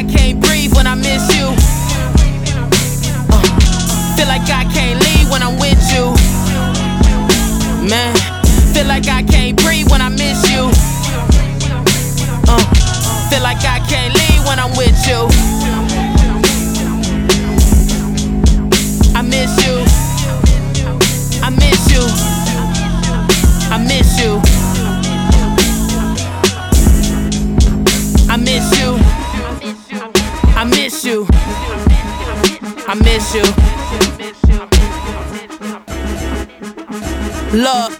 I can't miss you. Look,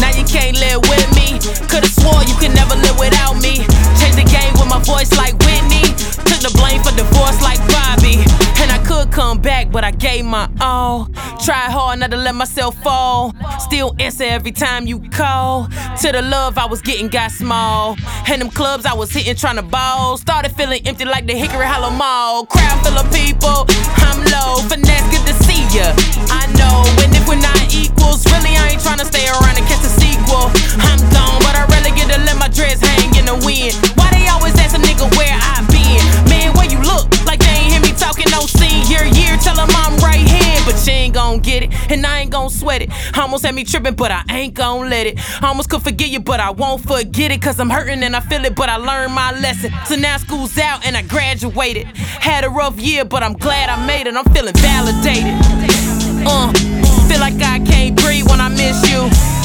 now you can't live with me. Could've swore you could never live without me. Change the game with my voice like Whitney. Took the blame for divorce like Bobby. And I could come back, but I gave my all. Tried hard not to let myself fall. Still answer every time you call. To the love I was getting got small. And them clubs I was hitting trying to ball. Started feeling empty like the Hickory Hollow Mall. Crowd full of people, I'm low. Finess, good to see ya. I know, and if we're not equals, really I ain't trying to stay around and catch a sequel. I'm gone, but I really get to let my dress hang in the wind. Why they always ask a nigga where I been? Man, where you look? Like they ain't hear me talking no senior year. Tell them I'm right here, but you ain't gon' get it, and I ain't gon' sweat it. Almost had me tripping, but I ain't gon' let it. I Almost could forget you, but I won't forget it, cause I'm hurting and I feel it, but I learned my lesson. So now school's out and I graduated. Had a rough year, but I'm glad I made it. I'm feeling validated. Uh, feel like I can't breathe when I miss you.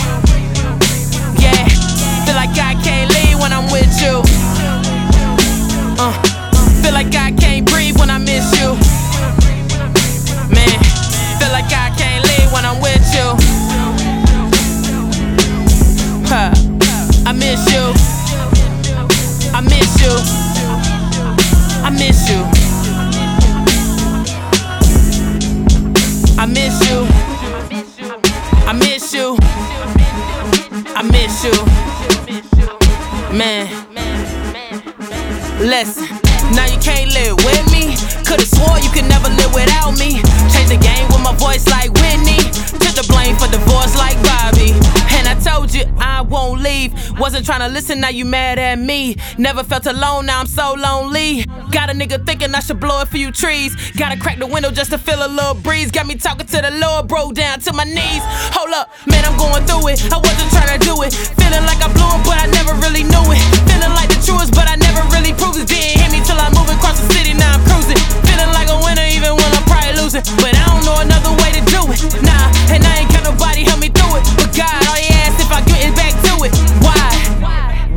You. I miss you. I miss you. I miss you. I miss you. Man. Listen, now you can't live with me. Could've swore you could never live without me. Change the game with my voice like Whitney. Took the blame for divorce like leave. Wasn't trying to listen, now you mad at me. Never felt alone, now I'm so lonely. Got a nigga thinking I should blow a few trees. Gotta crack the window just to feel a little breeze. Got me talking to the Lord, bro, down to my knees. Hold up, man, I'm going through it. I wasn't trying to do it. Feeling like I blew it, but I never really knew it. Feeling like the truest, but I never really proved it. Didn't hit me till I moved across the city, now I'm cruising. Feeling like a winner, even when I'm probably losing. But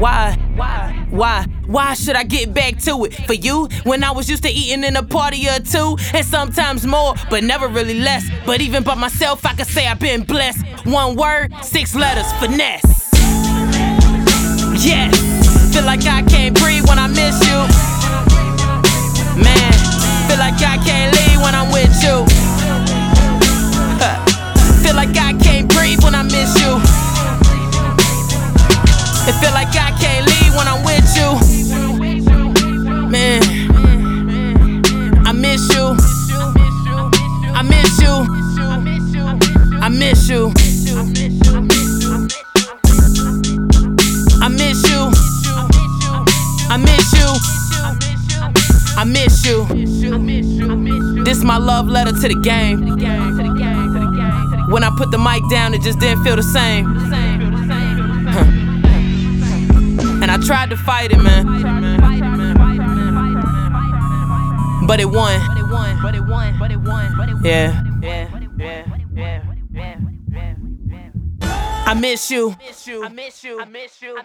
Why? Why? Why? Why should I get back to it? For you, when I was used to eating in a party or two, and sometimes more, but never really less. But even by myself, I can say I've been blessed. One word, six letters, Finess. Yes, feel like I can't breathe you. This my love letter to the game. When I put the mic down, it just didn't feel the same. And I tried to fight it, man. But it won. Yeah. I miss you. I miss you. I miss you.